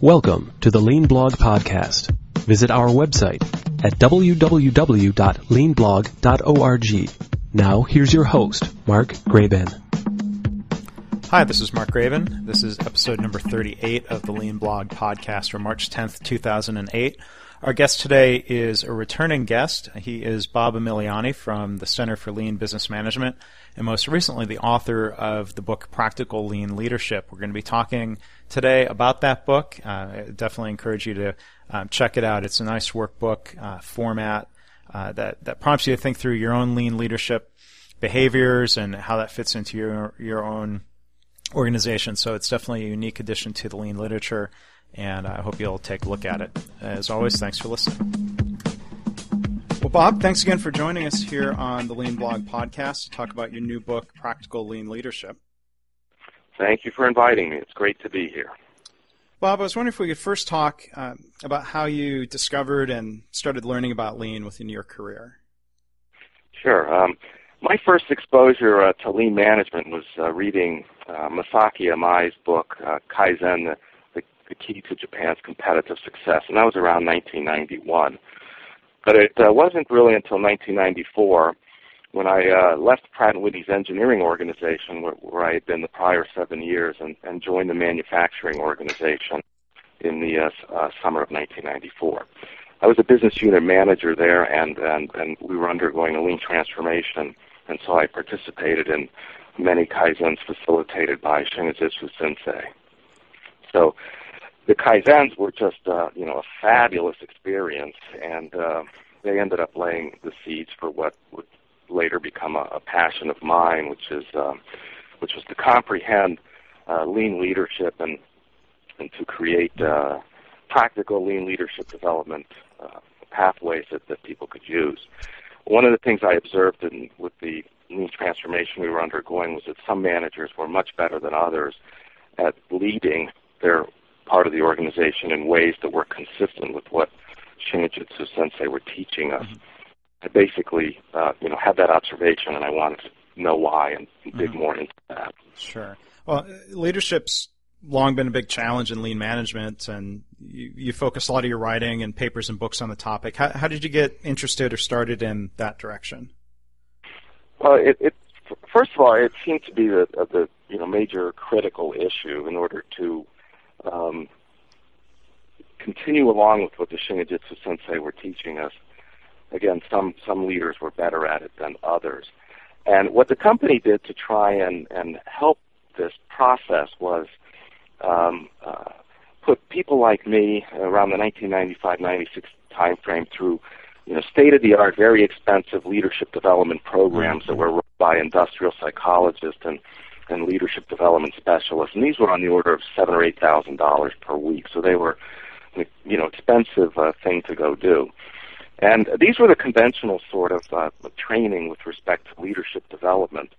Welcome to the Lean Blog Podcast. Visit our website at www.leanblog.org. Now, here's your host, Mark Graban. Hi, this is Mark Graban. This is episode number 38 of the Lean Blog Podcast for March 10th, 2008. Our guest today is a returning guest. He is Bob Emiliani from the Center for Lean Business Management, and most recently the author of the book Practical Lean Leadership. We're going to be talking today about that book. Uh, I definitely encourage you to um, check it out. It's a nice workbook uh, format uh, that that prompts you to think through your own lean leadership behaviors and how that fits into your your own organization. So it's definitely a unique addition to the lean literature, and I hope you'll take a look at it. As always, thanks for listening. Well, Bob, thanks again for joining us here on the Lean Blog podcast to talk about your new book, Practical Lean Leadership. Thank you for inviting me. It's great to be here. Bob, I was wondering if we could first talk um, about how you discovered and started learning about lean within your career. Sure. Um, my first exposure uh, to lean management was uh, reading uh, Masaaki Imai's book, uh, Kaizen, the, the, the, Key to Japan's Competitive Success, and that was around 1991. But it uh, wasn't really until 1994 when I uh, left Pratt & Whitney's engineering organization, where, where, I had been the prior seven years, and, and joined the manufacturing organization in the uh, uh, summer of 1994. I was a business unit manager there, and, and, and we were undergoing a lean transformation, and so I participated in many kaizens facilitated by Shingijutsu Sensei. So the kaizens were just, uh, you know, a fabulous experience, and uh, they ended up laying the seeds for what would later become a, a passion of mine, which is um, which was to comprehend uh, lean leadership and and to create uh, practical lean leadership development uh, pathways that, that people could use. One of the things I observed in, with the lean transformation we were undergoing was that some managers were much better than others at leading their part of the organization in ways that were consistent with what Shingijutsu Sensei were teaching us. Mm-hmm. I basically, uh, you know, had that observation, and I wanted to know why and dig mm-hmm. more into that. Sure. Well, leadership's long been a big challenge in lean management, and you, you focus a lot of your writing and papers and books on the topic. How, how did you get interested or started in that direction? Well, it, it first of all, it seemed to be the, the you know major critical issue in order to um, continue along with what the Shingijutsu Sensei were teaching us again, some some leaders were better at it than others. And what the company did to try and and help this process was um, uh, put people like me around the 1995-96 timeframe through you know state-of-the-art, very expensive leadership development programs that were run by industrial psychologists and and leadership development specialists, and these were on the order of seven or eight thousand dollars per week. So they were, you know, expensive uh, thing to go do. And these were the conventional sort of uh, training with respect to leadership development,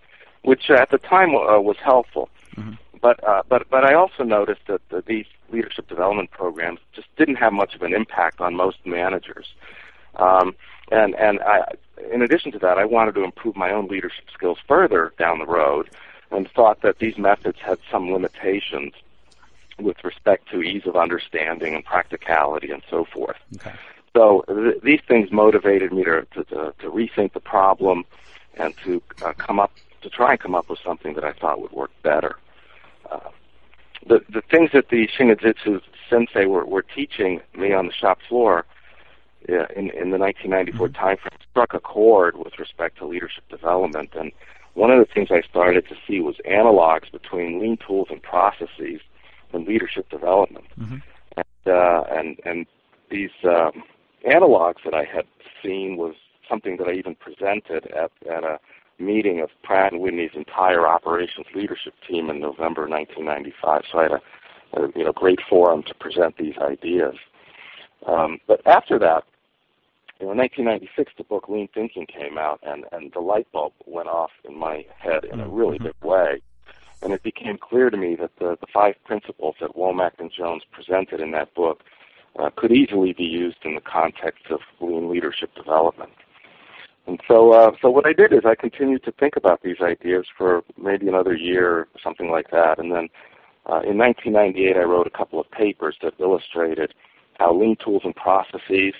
which at the time uh, was helpful. Mm-hmm. But uh, but but I also noticed that the, these leadership development programs just didn't have much of an impact on most managers. Um, and and I, in addition to that, I wanted to improve my own leadership skills further down the road, and thought that these methods had some limitations with respect to ease of understanding and practicality and so forth. Okay. So th- these things motivated me to, to, to, to rethink the problem and to uh, come up to try and come up with something that I thought would work better. Uh, the the things that the Shingijutsu sensei were, were teaching me on the shop floor uh, in in the 1994 mm-hmm. timeframe struck a chord with respect to leadership development. And one of the things I started to see was analogs between lean tools and processes and leadership development. Mm-hmm. And, uh, and and these um, analogs that I had seen was something that I even presented at, at a meeting of Pratt & Whitney's entire operations leadership team in November 1995. So I had a, a you know great forum to present these ideas. Um, but after that, in 1996, the book Lean Thinking came out, and and the light bulb went off in my head in a mm-hmm. really big way. And it became clear to me that the, the five principles that Womack and Jones presented in that book uh, could easily be used in the context of lean leadership development. And so, uh, so what I did is I continued to think about these ideas for maybe another year or something like that, and then Uh, in 1998, I wrote a couple of papers that illustrated how lean tools and processes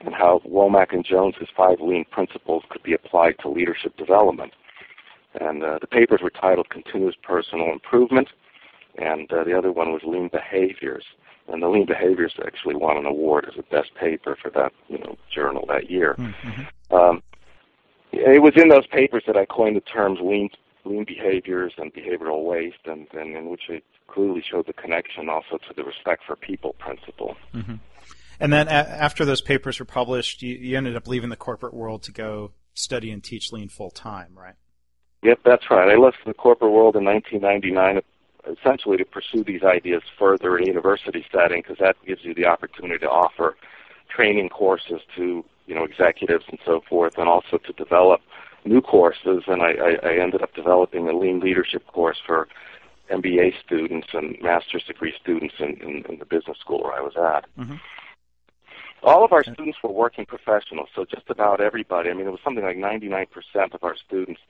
and how Womack and Jones's five lean principles could be applied to leadership development. And uh, the papers were titled Continuous Personal Improvement, and uh, the other one was Lean Behaviors. And the Lean Behaviors actually won an award as the best paper for that you know journal that year. Mm-hmm. Um, it was in those papers that I coined the terms lean lean behaviors and behavioral waste, and, and in which it clearly showed the connection also to the respect for people principle. Mm-hmm. And then a- after those papers were published, you, you ended up leaving the corporate world to go study and teach lean full time, right? Yep, that's right. I left the corporate world in 1999 essentially to pursue these ideas further in a university setting because that gives you the opportunity to offer training courses to you know executives and so forth, and also to develop new courses. And I, I, I ended up developing a lean leadership course for MBA students and master's degree students in, in, in the business school where I was at. Mm-hmm. All of our students were working professionals, so just about everybody. I mean, it was something like 99% of our students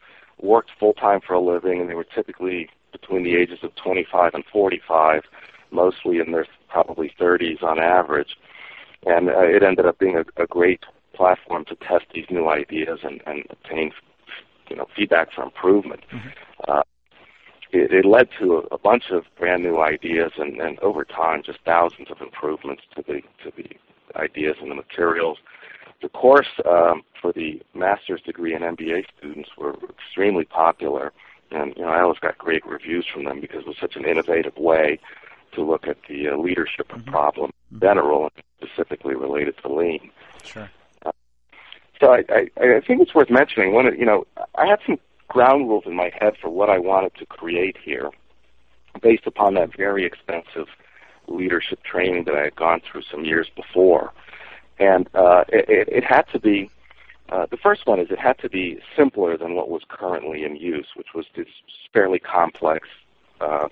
worked full time for a living, and they were typically between the ages of 25 and 45, mostly in their probably 30s on average. And uh, it ended up being a, a great platform to test these new ideas and, and obtain, you know, feedback for improvement. Mm-hmm. Uh, it, it led to a, a bunch of brand new ideas, and, and over time, just thousands of improvements to the to the ideas and the materials. The course um, for the master's degree and MBA students were extremely popular and you know I always got great reviews from them because it was such an innovative way to look at the uh, leadership mm-hmm. problem in mm-hmm. general, and specifically related to lean. Sure. Uh, so I, I, I think it's worth mentioning. One, you know, I had some ground rules in my head for what I wanted to create here, based upon that very expensive leadership training that I had gone through some years before, and uh, it, it had to be uh, the first one is it had to be simpler than what was currently in use, which was this fairly complex uh,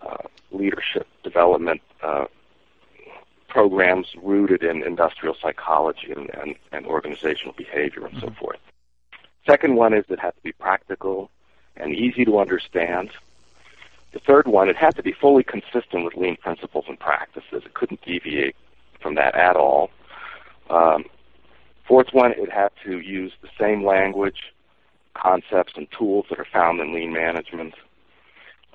uh, leadership development uh, programs rooted in industrial psychology and, and, and organizational behavior and mm-hmm. so forth. Second one is it had to be practical and easy to understand. The third one, it had to be fully consistent with lean principles and practices. It couldn't deviate from that at all. Um, Fourth one, it had to use the same language, concepts, and tools that are found in lean management.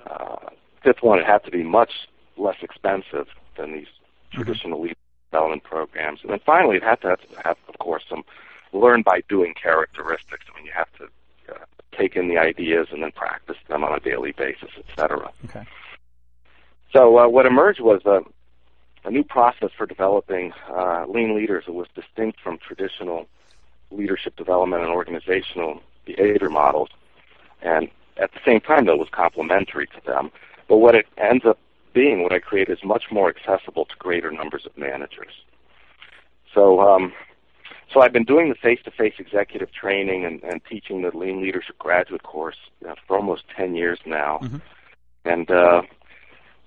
Uh, fifth one, it had to be much less expensive than these mm-hmm. traditional lean development programs. And then finally, it had to have, have, of course, some learn by doing characteristics. I mean, you have to take in the ideas and then practice them on a daily basis, etc. Okay. So uh, what emerged was a, a new process for developing uh, lean leaders that was distinct from traditional leadership development and organizational behavior models, and at the same time, though, was complementary to them. But what it ends up being, what I create, is much more accessible to greater numbers of managers. So, um, so I've been doing the face-to-face executive training and, and teaching the Lean Leadership Graduate Course you know, for almost 10 years now, mm-hmm. and uh,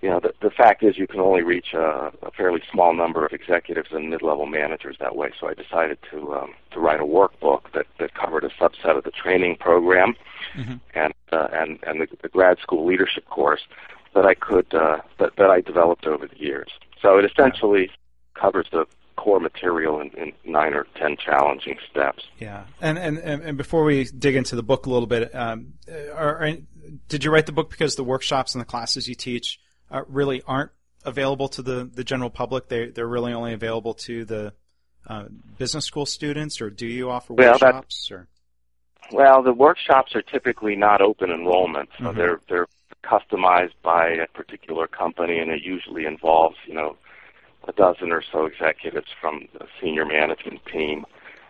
you know, the, the fact is you can only reach a, a fairly small number of executives and mid-level managers that way. So I decided to um, to write a workbook that, that covered a subset of the training program mm-hmm. and uh, and and the, the grad school leadership course that I could uh, that that I developed over the years. So it essentially covers the core material in, in, nine or ten challenging steps. Yeah, and and and before we dig into the book a little bit, um, are, are, did you write the book because the workshops and the classes you teach uh, really aren't available to the, the general public. They they're really only available to the uh, business school students, or do you offer well, workshops? Or well, the workshops are typically not open enrollment, so mm-hmm. they're they're customized by a particular company, and it usually involves you know a dozen or so executives from the senior management team.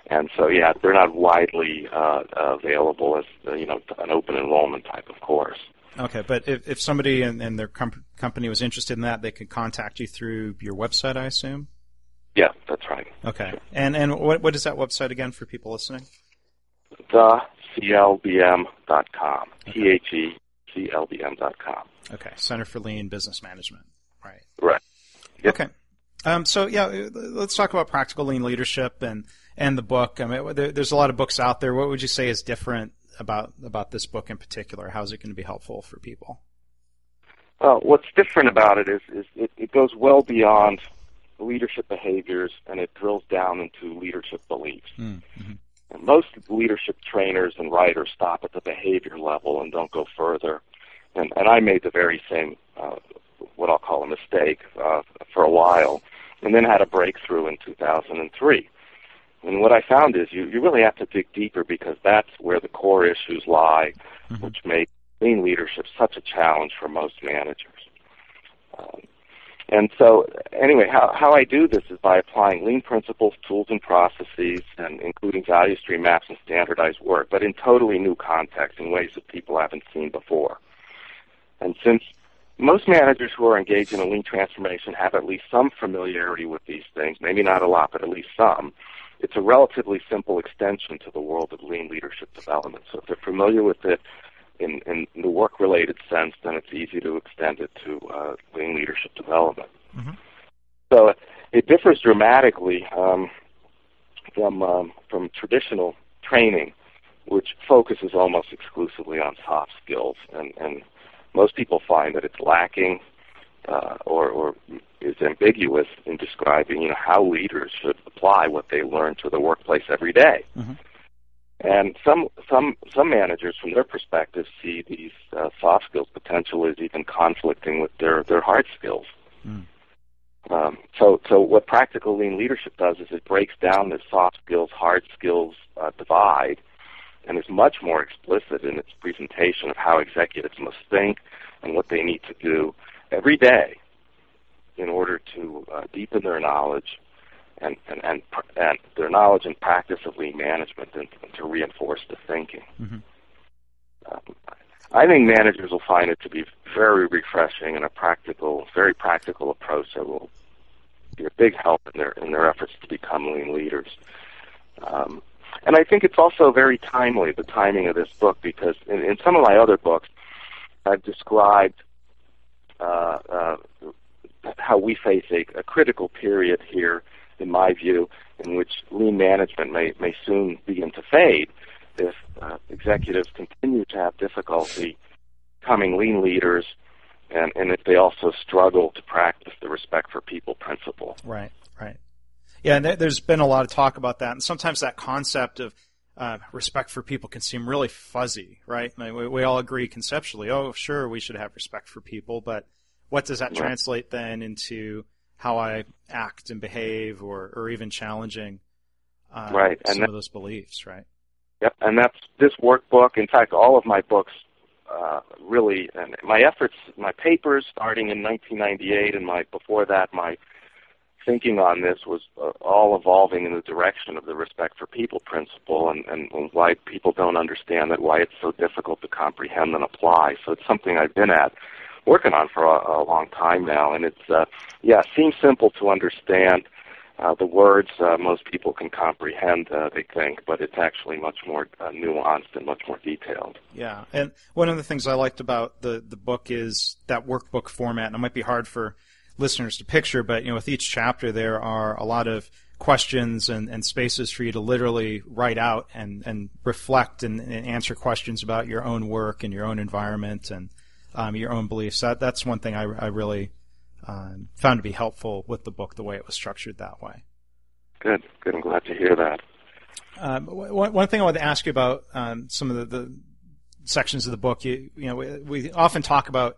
And so, yeah, they're not widely uh, available as you know an open enrollment type of course. Okay, but if, if somebody and, and their com- company was interested in that, they could contact you through your website, I assume. Yeah, that's right. Okay, sure. and and what what is that website again for people listening? The CLBM.com. T H E C L B M.com. Okay, Center for Lean Business Management. Right. Right. Yep. Okay. Um, so yeah, let's talk about practical lean leadership and and the book. I mean, there, there's a lot of books out there. What would you say is different about about this book in particular? How's it going to be helpful for people? Well, what's different about it is, is it, it goes well beyond leadership behaviors and it drills down into leadership beliefs. Mm-hmm. And most leadership trainers and writers stop at the behavior level and don't go further. And, and I made the very same, uh, what I'll call a mistake, uh, for a while, and then had a breakthrough in 2003. And what I found is you, you really have to dig deeper because that's where the core issues lie, mm-hmm. which make lean leadership such a challenge for most managers. Um, and so, anyway, how, how I do this is by applying lean principles, tools, and processes, and including value stream maps and standardized work, but in totally new context in ways that people haven't seen before. And since most managers who are engaged in a lean transformation have at least some familiarity with these things, maybe not a lot, but at least some, it's a relatively simple extension to the world of lean leadership development. So if they're familiar with it, in, in the work-related sense, then it's easy to extend it to uh, lean leadership development. Mm-hmm. So it differs dramatically um, from um, from traditional training, which focuses almost exclusively on soft skills, and, and most people find that it's lacking uh, or, or is ambiguous in describing, you know, how leaders should apply what they learn to the workplace every day. Mm-hmm. And some some some managers, from their perspective, see these uh, soft skills potential as even conflicting with their their hard skills. Mm. Um, so so what practical lean leadership does is it breaks down this soft skills hard skills uh, divide, and is much more explicit in its presentation of how executives must think and what they need to do every day in order to uh, deepen their knowledge and, and, and, and their knowledge and practice of lean management and, and to reinforce the thinking. Mm-hmm. Um, I think managers will find it to be very refreshing and a practical, very practical approach that will be a big help in their in their efforts to become lean leaders. Um, and I think it's also very timely, the timing of this book, because in, in some of my other books, I've described uh, uh, how we face a, a critical period here in my view, in which lean management may, may soon begin to fade if uh, executives continue to have difficulty becoming lean leaders and, and if they also struggle to practice the respect for people principle. Right, right. Yeah, and there's been a lot of talk about that, and sometimes that concept of uh, respect for people can seem really fuzzy, right? I mean, we, we, all agree conceptually, oh, sure, we should have respect for people, but what does that translate then into how I act and behave, or or even challenging uh, right. some and that, of those beliefs, right? Yep, and that's this workbook. In fact, all of my books uh, really, and my efforts, my papers starting in 1998, and my before that, my thinking on this was uh, all evolving in the direction of the respect for people principle, and, and why people don't understand that, why it's so difficult to comprehend and apply. So it's something I've been at working on for a, a long time now, and it's uh, yeah seems simple to understand. Uh, the words uh, most people can comprehend, uh, they think, but it's actually much more uh, nuanced and much more detailed. Yeah, and one of the things I liked about the the book is that workbook format, and it might be hard for listeners to picture, but you know, with each chapter there are a lot of questions and, and spaces for you to literally write out and, and reflect and, and answer questions about your own work and your own environment and um, your own beliefs. That that's one thing I, I really um, found to be helpful with the book, the way it was structured that way. Good, good. I'm glad to hear that. Um, one, one thing I wanted to ask you about um, some of the, the, sections of the book. You, you know, we, we often talk about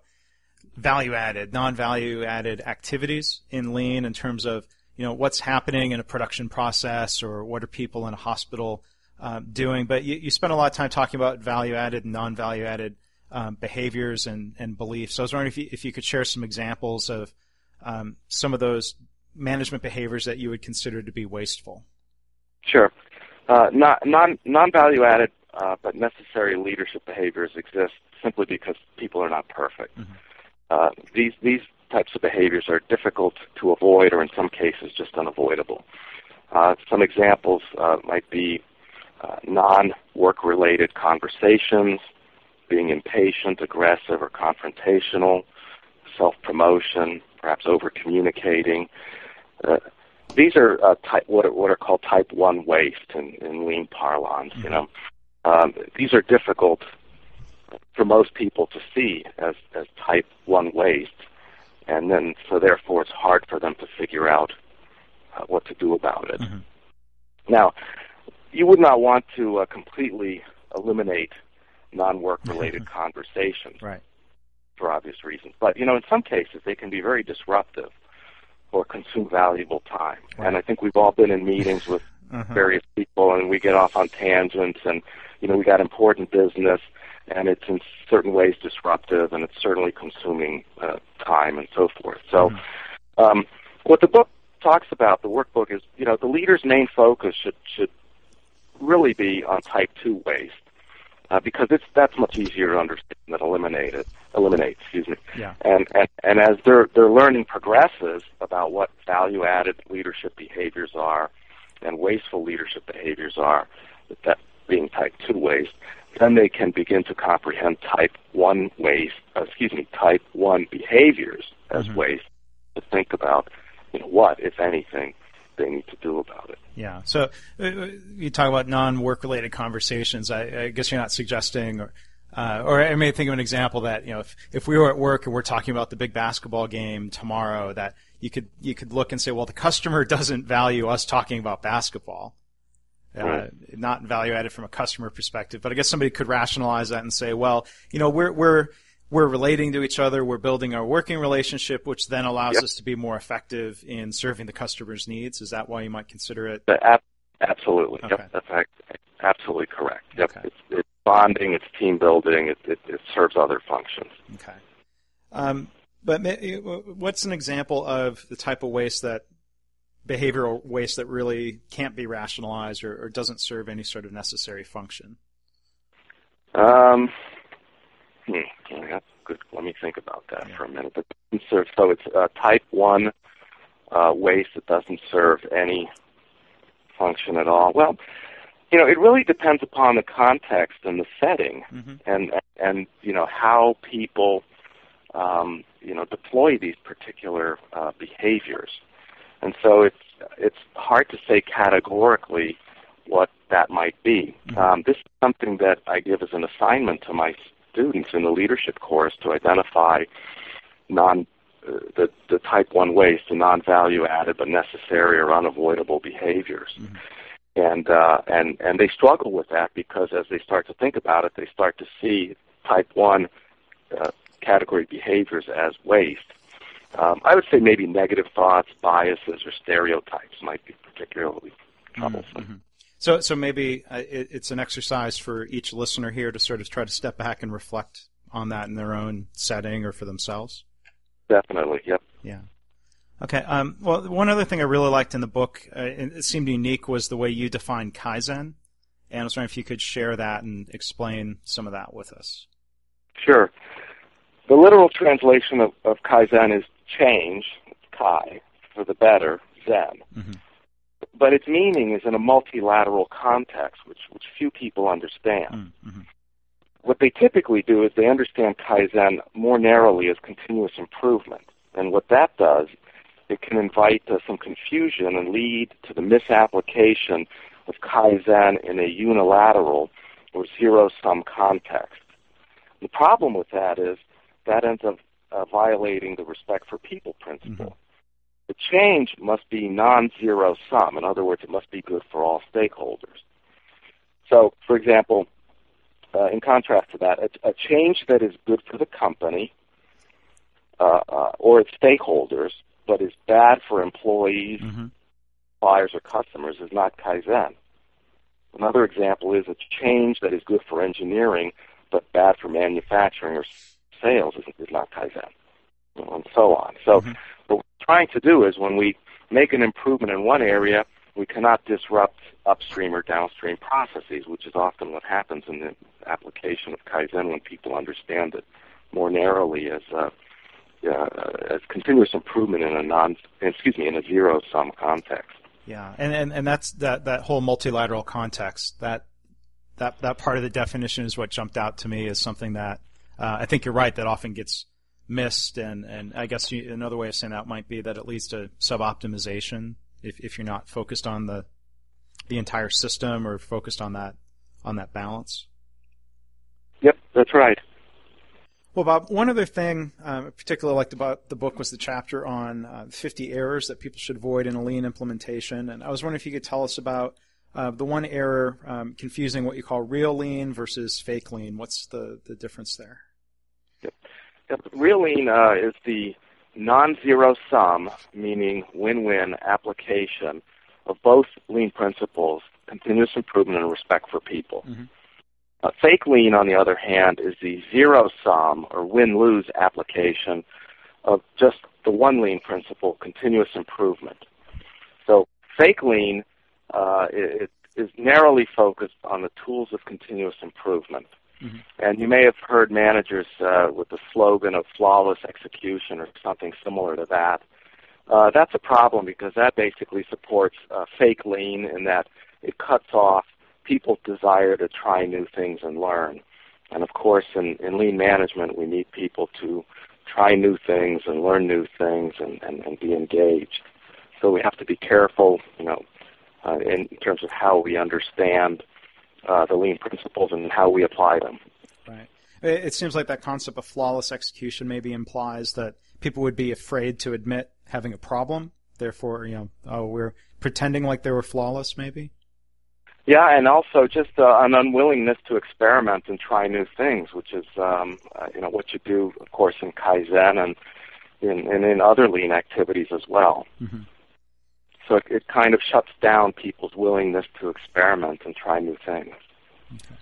value added, non value added activities in lean in terms of you know what's happening in a production process or what are people in a hospital um, doing. But you, you spend a lot of time talking about value added and non value added um, behaviors and, and beliefs. So I was wondering if you, if you could share some examples of um, some of those management behaviors that you would consider to be wasteful. Sure. Uh, not, non, non-value added uh, but necessary leadership behaviors exist simply because people are not perfect. Mm-hmm. Uh, these, these types of behaviors are difficult to avoid or in some cases just unavoidable. Uh, some examples uh, might be uh, non-work related conversations, being impatient, aggressive, or confrontational, self promotion, perhaps over communicating. Uh, these are uh, type, what, are, what are called type 1 waste in, in lean parlance. Mm-hmm. You know, um, these are difficult for most people to see as as type one waste, and then so therefore it's hard for them to figure out uh, what to do about it. Mm-hmm. Now, you would not want to uh, completely eliminate non-work related conversations, Right. For obvious reasons, but you know, in some cases they can be very disruptive or consume valuable time. Right. And I think we've all been in meetings with Uh-huh. various people, and we get off on tangents, and you know, we got important business, and it's in certain ways disruptive, and it's certainly consuming uh, time and so forth. So, um, what the book talks about, the workbook, is you know, the leader's main focus should should really be on type two waste. Uh, because it's that's much easier to understand than eliminate it. Eliminate, excuse me. Yeah. And and and as their their learning progresses about what value added leadership behaviors are, and wasteful leadership behaviors are, that being type two waste, then they can begin to comprehend type one waste. Uh, excuse me, type one behaviors as Mhm. waste. To think about, you know, what if anything they need to do about it. Yeah. So uh, you talk about non-work related conversations. I, I guess you're not suggesting, or uh, or I may think of an example that you know if if we were at work and we're talking about the big basketball game tomorrow, that you could you could look and say, well, the customer doesn't value us talking about basketball. Uh, Right. not value added from a customer perspective, but I guess somebody could rationalize that and say, well, you know, we're we're we're relating to each other, we're building our working relationship, which then allows Yep. us to be more effective in serving the customer's needs. Is that why you might consider it? Ab- absolutely, Okay. yep, that's absolutely correct. Yep, Okay. it's, it's bonding, it's team building, it, it, it serves other functions. Okay. Um, but what's an example of the type of waste that behavioral waste that really can't be rationalized or, or doesn't serve any sort of necessary function? Um, hmm, that's good. Let me think about that Yeah. for a minute. But serve, so it's uh, type one uh, waste that doesn't serve any function at all. Well, you know, it really depends upon the context and the setting. Mm-hmm. and and you know how people um, you know deploy these particular uh, behaviors, and so it's it's hard to say categorically what that might be. Mhm. Um, this is something that I give as an assignment to my students in the leadership course to identify non uh, the the type one waste, the non value added but necessary or unavoidable behaviors Mhm. and uh, and and they struggle with that because as they start to think about it, they start to see type one uh, category behaviors as waste. Um, I would say maybe negative thoughts, biases, or stereotypes might be particularly troublesome. Mhm. So, so maybe uh, it's an exercise for each listener here to sort of try to step back and reflect on that in their own setting or for themselves. Definitely, yep. Yeah. Okay. Um, well, one other thing I really liked in the book, uh, it seemed unique, was the way you defined kaizen. And I was wondering if you could share that and explain some of that with us. Sure. The literal translation of, of Kaizen is change, Kai, for the better, Zen. Mhm. But its meaning is in a multilateral context, which, which few people understand. Mm-hmm. what they typically do is they understand Kaizen more narrowly as continuous improvement. And what that does, it can invite uh, some confusion and lead to the misapplication of Kaizen in a unilateral or zero sum context. The problem with that is that ends up uh, violating the respect for people principle. Mhm. The change must be non zero sum. In other words, it must be good for all stakeholders. So, for example, uh, in contrast to that, a, a change that is good for the company uh, uh, or its stakeholders, but is bad for employees, Mm-hmm. suppliers, or customers is not Kaizen. Another example is a change that is good for engineering, but bad for manufacturing or sales is, is not Kaizen, and so on. So, Mhm. what we're trying to do is when we make an improvement in one area, we cannot disrupt upstream or downstream processes, which is often what happens in the application of Kaizen when people understand it more narrowly as uh, uh, as continuous improvement in a non excuse me in a zero sum context. Yeah, and, and and that's that that whole multilateral context. That that that part of the definition is what jumped out to me as something that uh, I think you're right that often gets missed, and and I guess you, another way of saying that might be that it leads to sub-optimization if if you're not focused on the the entire system or focused on that on that balance. Yep, that's right. Well, Bob, one other thing um, I particularly liked about the book was the chapter on uh, 50 errors that people should avoid in a lean implementation. And I was wondering if you could tell us about uh, the one error um, confusing what you call real lean versus fake lean. What's the, the difference there? Yep. Yep. Real lean uh, is the non-zero sum, meaning win-win application of both lean principles, continuous improvement and respect for people. Mm-hmm. Uh, fake lean, on the other hand, is the zero sum or win-lose application of just the one lean principle, continuous improvement. So fake lean uh, it, is narrowly focused on the tools of continuous improvement. Mm-hmm. And you may have heard managers uh, with the slogan of flawless execution or something similar to that. Uh, that's a problem because that basically supports uh, fake lean in that it cuts off people's desire to try new things and learn. And of course, in, in lean management, we need people to try new things and learn new things and, and, and be engaged. So we have to be careful, you know, uh, in terms of how we understand uh, the lean principles and how we apply them. Right. It seems like that concept of flawless execution maybe implies that people would be afraid to admit having a problem. Therefore, you know, oh, we're pretending like they were flawless, maybe. Yeah, and also just uh, an unwillingness to experiment and try new things, which is um, uh, you know what you do, of course, in kaizen and in, and in other lean activities as well. Mm-hmm. So it, it kind of shuts down people's willingness to experiment and try new things. Okay.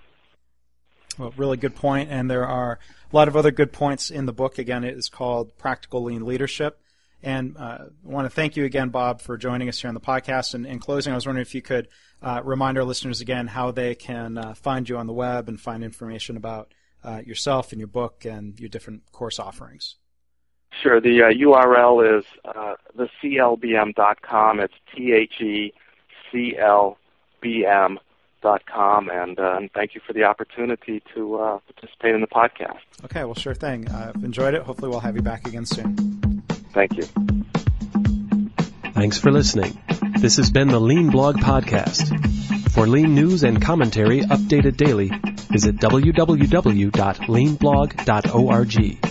Well, really good point, and there are a lot of other good points in the book. Again, it is called Practical Lean Leadership. And uh, I want to thank you again, Bob, for joining us here on the podcast. And in closing, I was wondering if you could uh, remind our listeners again how they can uh, find you on the web and find information about uh, yourself and your book and your different course offerings. Sure. The URL uh, is uh, theclbm.com. It's T H E C L B M dot com and, uh, and thank you for the opportunity to uh, participate in the podcast. Okay, well, sure thing. I've enjoyed it. Hopefully, we'll have you back again soon. Thank you. Thanks for listening. This has been the Lean Blog Podcast. For lean news and commentary updated daily, visit www.leanblog.org.